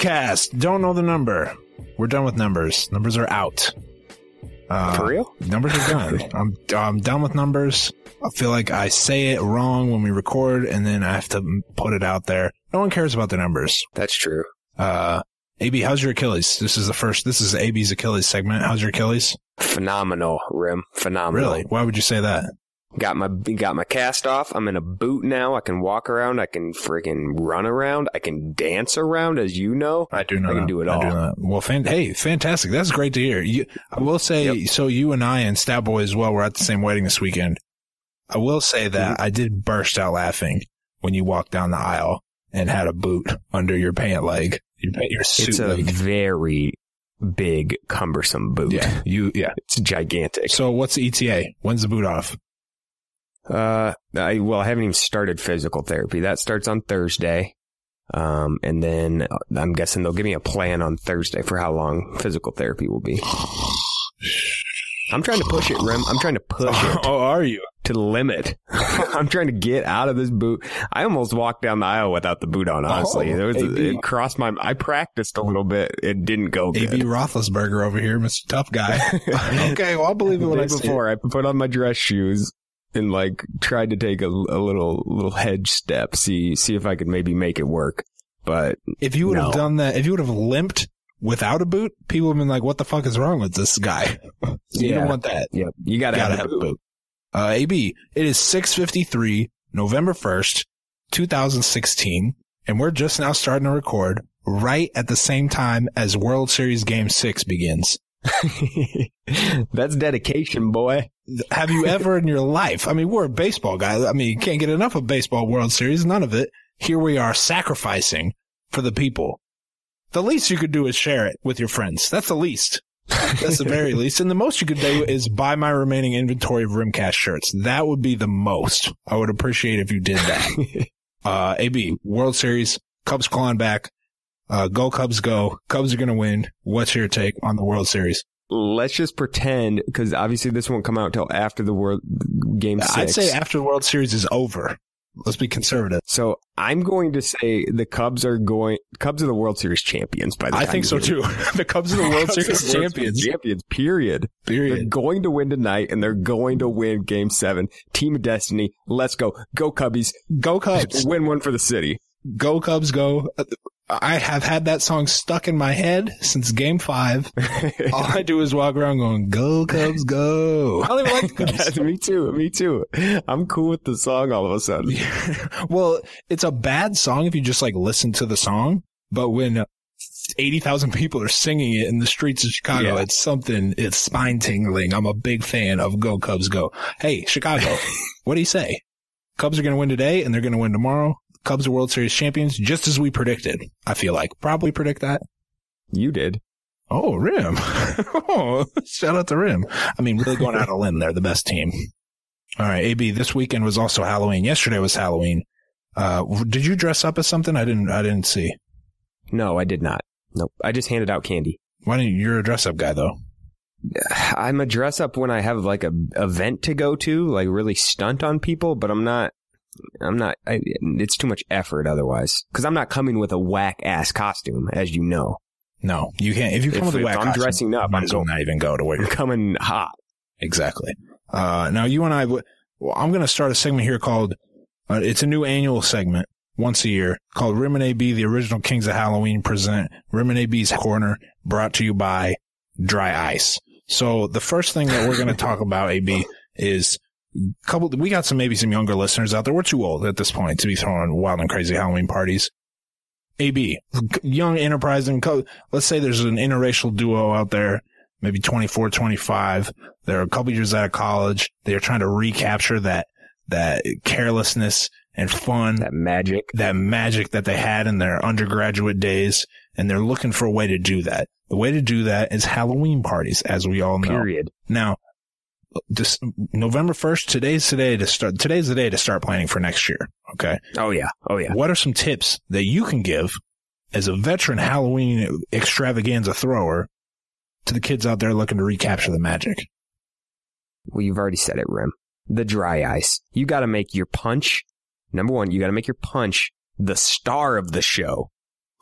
Rimcast. Don't know the number. We're done with numbers. Numbers are out. Uh, For real? Numbers are done. I'm I'm done with numbers. I feel like I say it wrong when we record, and then I have to put it out there. No one cares about the numbers. That's true. Uh, AB, how's your Achilles? This is the first. This is AB's Achilles segment. How's your Achilles? Phenomenal, Rim. Phenomenal. Really? Why would you say that? Got my got my cast off. I'm in a boot now. I can walk around. I can freaking run around. I can dance around, as you know. I do know. I can do it I all. that. Well, fan- hey, fantastic. That's great to hear. You, I will say, Yep. so you and I and Stat Boy as well were at the same wedding this weekend. I will say that Mm-hmm. I did burst out laughing when you walked down the aisle and had a boot under your pant leg, your, your suit It's a leg. very big, cumbersome boot. Yeah, you, yeah. It's gigantic. So what's the ETA? When's the boot off? Uh, I well, I haven't even started physical therapy. That starts on Thursday. Um, and then uh, I'm guessing they'll give me a plan on Thursday for how long physical therapy will be. I'm trying to push it, Rim. I'm trying to push it oh, are you? to the limit. I'm trying to get out of this boot. I almost walked down the aisle without the boot on. Honestly, Oh, it crossed my. I practiced a little bit. It didn't go good. AB Roethlisberger over here, Mr. Tough Guy. okay, well, I'll believe it when I see it. before, I put on my dress shoes and like tried to take a, a little little hedge step, see see if I could maybe make it work. But If you would have done that, if you would have limped without a boot, people would have been like, "What the fuck is wrong with this guy?" So You Yeah. don't want that. yeah, you gotta, Gotta have, a boot. boot. Uh, AB, it is six fifty three, November first, two thousand sixteen, and we're just now starting to record right at the same time as World Series Game Six begins. That's dedication, boy. Have you ever in your life? I mean, we're a baseball guy. I mean, you can't get enough of baseball World Series. None of it. Here we are sacrificing for the people. The least you could do is share it with your friends. That's the least. That's the very least. And the most you could do is buy my remaining inventory of Rimcast shirts. That would be the most. I would appreciate if you did that. uh, AB, World Series, Cubs clawing back. Uh, go Cubs go. Cubs are going to win. What's your take on the World Series? Let's just pretend because obviously this won't come out till after the world game 6 I'd say after the World Series is over. Let's be conservative. so I'm going to say the Cubs are going. Cubs are the World Series champions by the way. I think so too. the Cubs are the World Series the champions. Champions. Period. Period. They're going to win tonight, and they're going to win Game Seven. Team of Destiny. Let's go. Go Cubbies. Go Cubs. Win one for the city. Go Cubs. Go. I have had that song stuck in my head since Game Five. All I do is walk around going, "Go Cubs, go." I don't even like Cubs. me too. Me too. I'm cool with the song all of a sudden. well, it's a bad song if you just like listen to the song, but when eighty thousand people are singing it in the streets of Chicago, Yeah. it's something. It's spine tingling. I'm a big fan of Go Cubs, go. Hey, Chicago, what do you say? Cubs are going to win today, and they're going to win tomorrow. Cubs are World Series champions, just as we predicted. I feel like probably predict that. You did. Oh, Rim. oh, shout out to Rim. I mean, really going out on a limb. They're the best team. All right, AB. This weekend was also Halloween. Yesterday was Halloween. Uh, did you dress up as something? I didn't. I didn't see. No, I did not. Nope. I just handed out candy. Why didn't you? You're a dress up guy though. I'm a dress up when I have like a event to go to, like really stunt on people, but I'm not. I'm not. I, it's too much effort otherwise, because I'm not coming with a whack ass costume, as you know. No, you can't. If you come If- with a whack I'm costume, dressing up, I'm going- not even go to where you're coming hot. exactly. Uh, now you and I. w- I'm going to start a segment here called. Uh, it's a new annual segment once a year called Rim and AB, the original Kings of Halloween present Rim and AB's Corner, brought to you by Dry Ice. So the first thing that we're going to talk about, AB, is couple. We got some maybe some younger listeners out there. We're too old at this point to be throwing wild and crazy Halloween parties. AB, young enterprising. co- Let's say there's an interracial duo out there, maybe 24, 25. They're a couple years out of college. They're trying to recapture that that carelessness and fun That magic. that magic that they had in their undergraduate days, and they're looking for a way to do that. The way to do that is Halloween parties, as we all know. Period. Now, this November first, today's today to start. Today's the day to start planning for next year. Okay, Oh yeah. Oh yeah. what are some tips that you can give as a veteran Halloween extravaganza thrower to the kids out there looking to recapture the magic? Well, you've already said it, Rim. The dry ice. You got to make your punch. Number one, you got to make your punch the star of the show.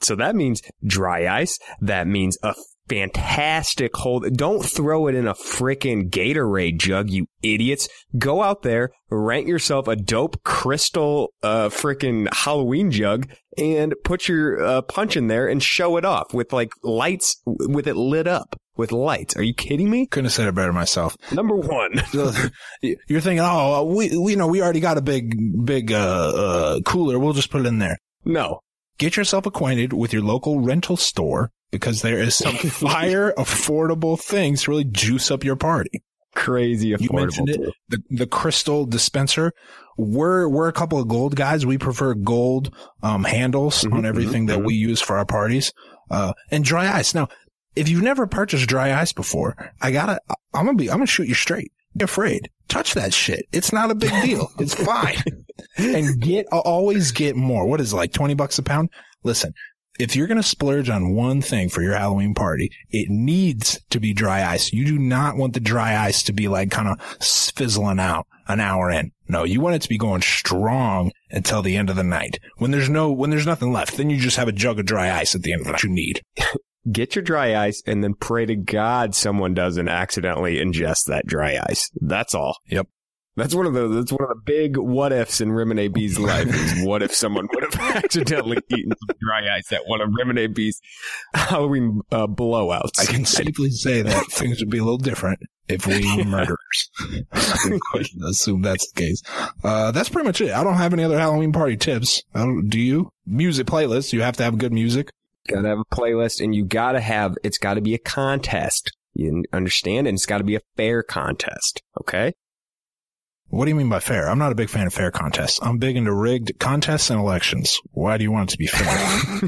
So that means dry ice. That means a fantastic hold. Don't throw it in a freaking Gatorade jug, you idiots. Go out there, rent yourself a dope crystal, uh, freaking Halloween jug and put your uh, punch in there and show it off with like lights, with it lit up with lights. Are you kidding me? Couldn't have said it better myself. Number one. You're thinking, oh, we, we, you know, we already got a big, big, uh, uh, cooler. We'll just put it in there. No. Get yourself acquainted with your local rental store because there is some fire affordable things to really juice up your party. Crazy affordable. You mentioned it. The, the crystal dispenser. We're, we're a couple of gold guys. We prefer gold, um, handles mm-hmm, on everything mm-hmm. that we use for our parties. Uh, and dry ice. Now, if you've never purchased dry ice before, I gotta, I'm gonna be, I'm gonna shoot you straight. Be afraid. Touch that shit. It's not a big deal. It's fine. and get, always get more. What is it, like 20 bucks a pound? Listen, if you're going to splurge on one thing for your Halloween party, it needs to be dry ice. You do not want the dry ice to be like kind of fizzling out an hour in. No, you want it to be going strong until the end of the night. When there's no, when there's nothing left, then you just have a jug of dry ice at the end of the night you need. Get your dry ice and then pray to God someone doesn't accidentally ingest that dry ice. That's all. Yep. That's one of the that's one of the big what ifs in Rim and AB's life is what if someone would have accidentally eaten some dry ice at one of Rim and AB's Halloween uh, blowouts. I can safely say that things would be a little different if we were murderers. I assume that's the case. Uh, that's pretty much it. I don't have any other Halloween party tips. do you? Music playlists. You have to have good music. Gotta have a playlist and you gotta have, it's gotta be a contest. You understand? And it's gotta be a fair contest. Okay? What do you mean by fair? I'm not a big fan of fair contests. I'm big into rigged contests and elections. Why do you want it to be fair?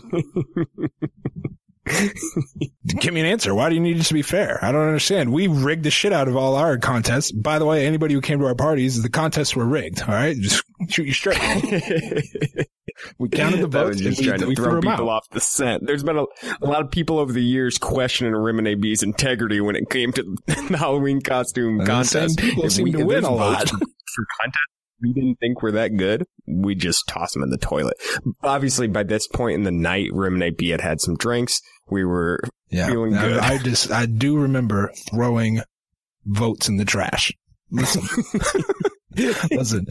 Give me an answer. Why do you need it to be fair? I don't understand. We rigged the shit out of all our contests. By the way, anybody who came to our parties, the contests were rigged. All right, just shoot you straight. we counted the votes. just we, trying to throw people off the scent. There's been a, a, lot of people over the years questioning Rim and AB's integrity when it came to the Halloween costume contest. People if seem we, to win a lot for contest we didn't think we're that good, we just toss them in the toilet. Obviously, by this point in the night, Rim and AB had had some drinks. We were yeah, feeling good. I, I just, I do remember throwing votes in the trash. Listen, listen,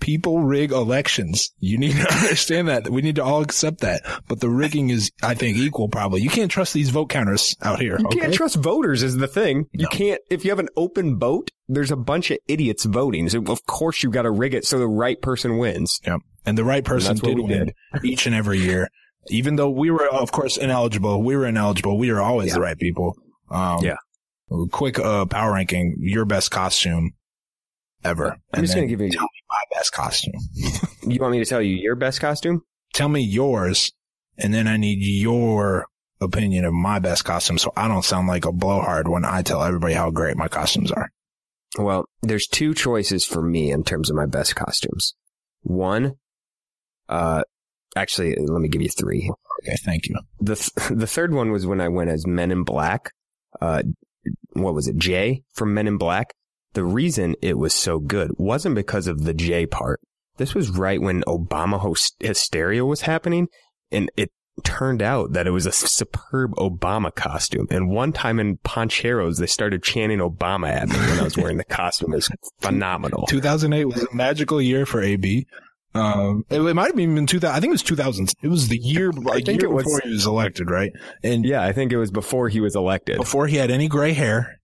people rig elections. You need to understand that. We need to all accept that. But the rigging is, I think, equal probably. You can't trust these vote counters out here. You okay? can't trust voters is the thing. You no. can't, if you have an open vote, there's a bunch of idiots voting. So of course you got to rig it so the right person wins. Yep. And the right person did win did. each and every year. Even though we were, of course, ineligible, we were ineligible. We were always yeah. the right people. Um, yeah. Quick, uh, power ranking, your best costume ever. I'm just going to give you tell me my best costume. you want me to tell you your best costume? Tell me yours, and then I need your opinion of my best costume, so I don't sound like a blowhard when I tell everybody how great my costumes are. Well, there's two choices for me in terms of my best costumes. One, uh, actually, let me give you three. Okay, thank you. The th- the third one was when I went as Men in Black. Uh, what was it? Jay from Men in Black. The reason it was so good wasn't because of the J part. This was right when Obama hysteria was happening, and it turned out that it was a superb Obama costume. And one time in Poncheros, they started chanting Obama at me when I was wearing the costume. It was phenomenal. 2008 was a magical year for AB. Um, it, it might have been 2000. I think it was 2000. It was the year, I think year it was, before he was elected, right? And yeah, I think it was before he was elected. Before he had any gray hair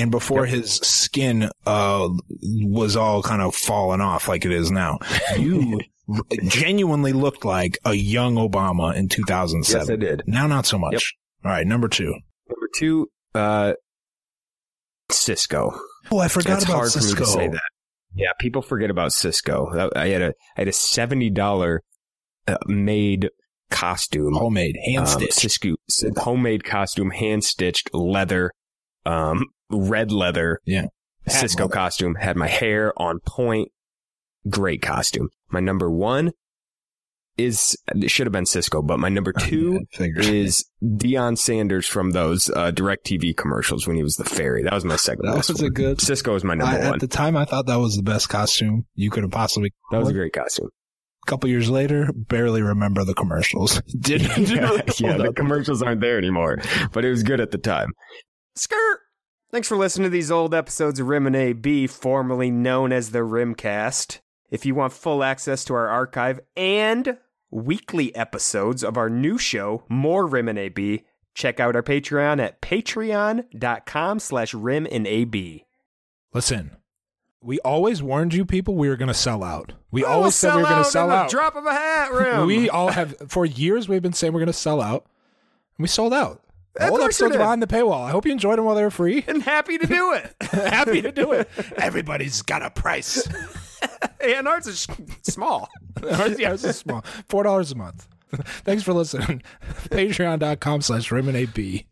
and before yep. his skin uh, was all kind of falling off like it is now. You genuinely looked like a young Obama in 2007. Yes, I did. Now, not so much. Yep. All right, number two. Number two, uh, Sisqo. Oh, I forgot it's about hard Sisqo. For me to say that. Yeah, people forget about Sisqo. I had a I had a seventy dollar uh, made costume, homemade, hand stitched, um, Sisqo homemade costume, hand stitched leather. Um, red leather yeah. Sisqo leather. costume, had my hair on point. Great costume. My number one is it should have been Sisqo, but my number two is Deion Sanders from those uh, DirecTV commercials when he was the fairy. That was my second. That was one. a good. Sisqo was my number I, one. At the time, I thought that was the best costume you could have possibly. That was a great costume. A couple years later, barely remember the commercials. Didn't, yeah, yeah, the commercials aren't there anymore, but it was good at the time. Skirt. Thanks for listening to these old episodes of Rim and AB, formerly known as the Rimcast. If you want full access to our archive and weekly episodes of our new show, More Rim and AB, check out our Patreon at patreon.com slash rim and AB. Listen, we always warned you people we were going to sell out. We always said we were going to sell out. drop of a hat, Rim. We all have for years we've been saying we're going to sell out, and we sold out. Old episodes behind the paywall. I hope you enjoyed them while they were free. and happy to do it. Happy to do it. Everybody's got a price. and ours is small. yeah, it's small. Four dollars a month. Thanks for listening. Patreon.com slash Rim and AB.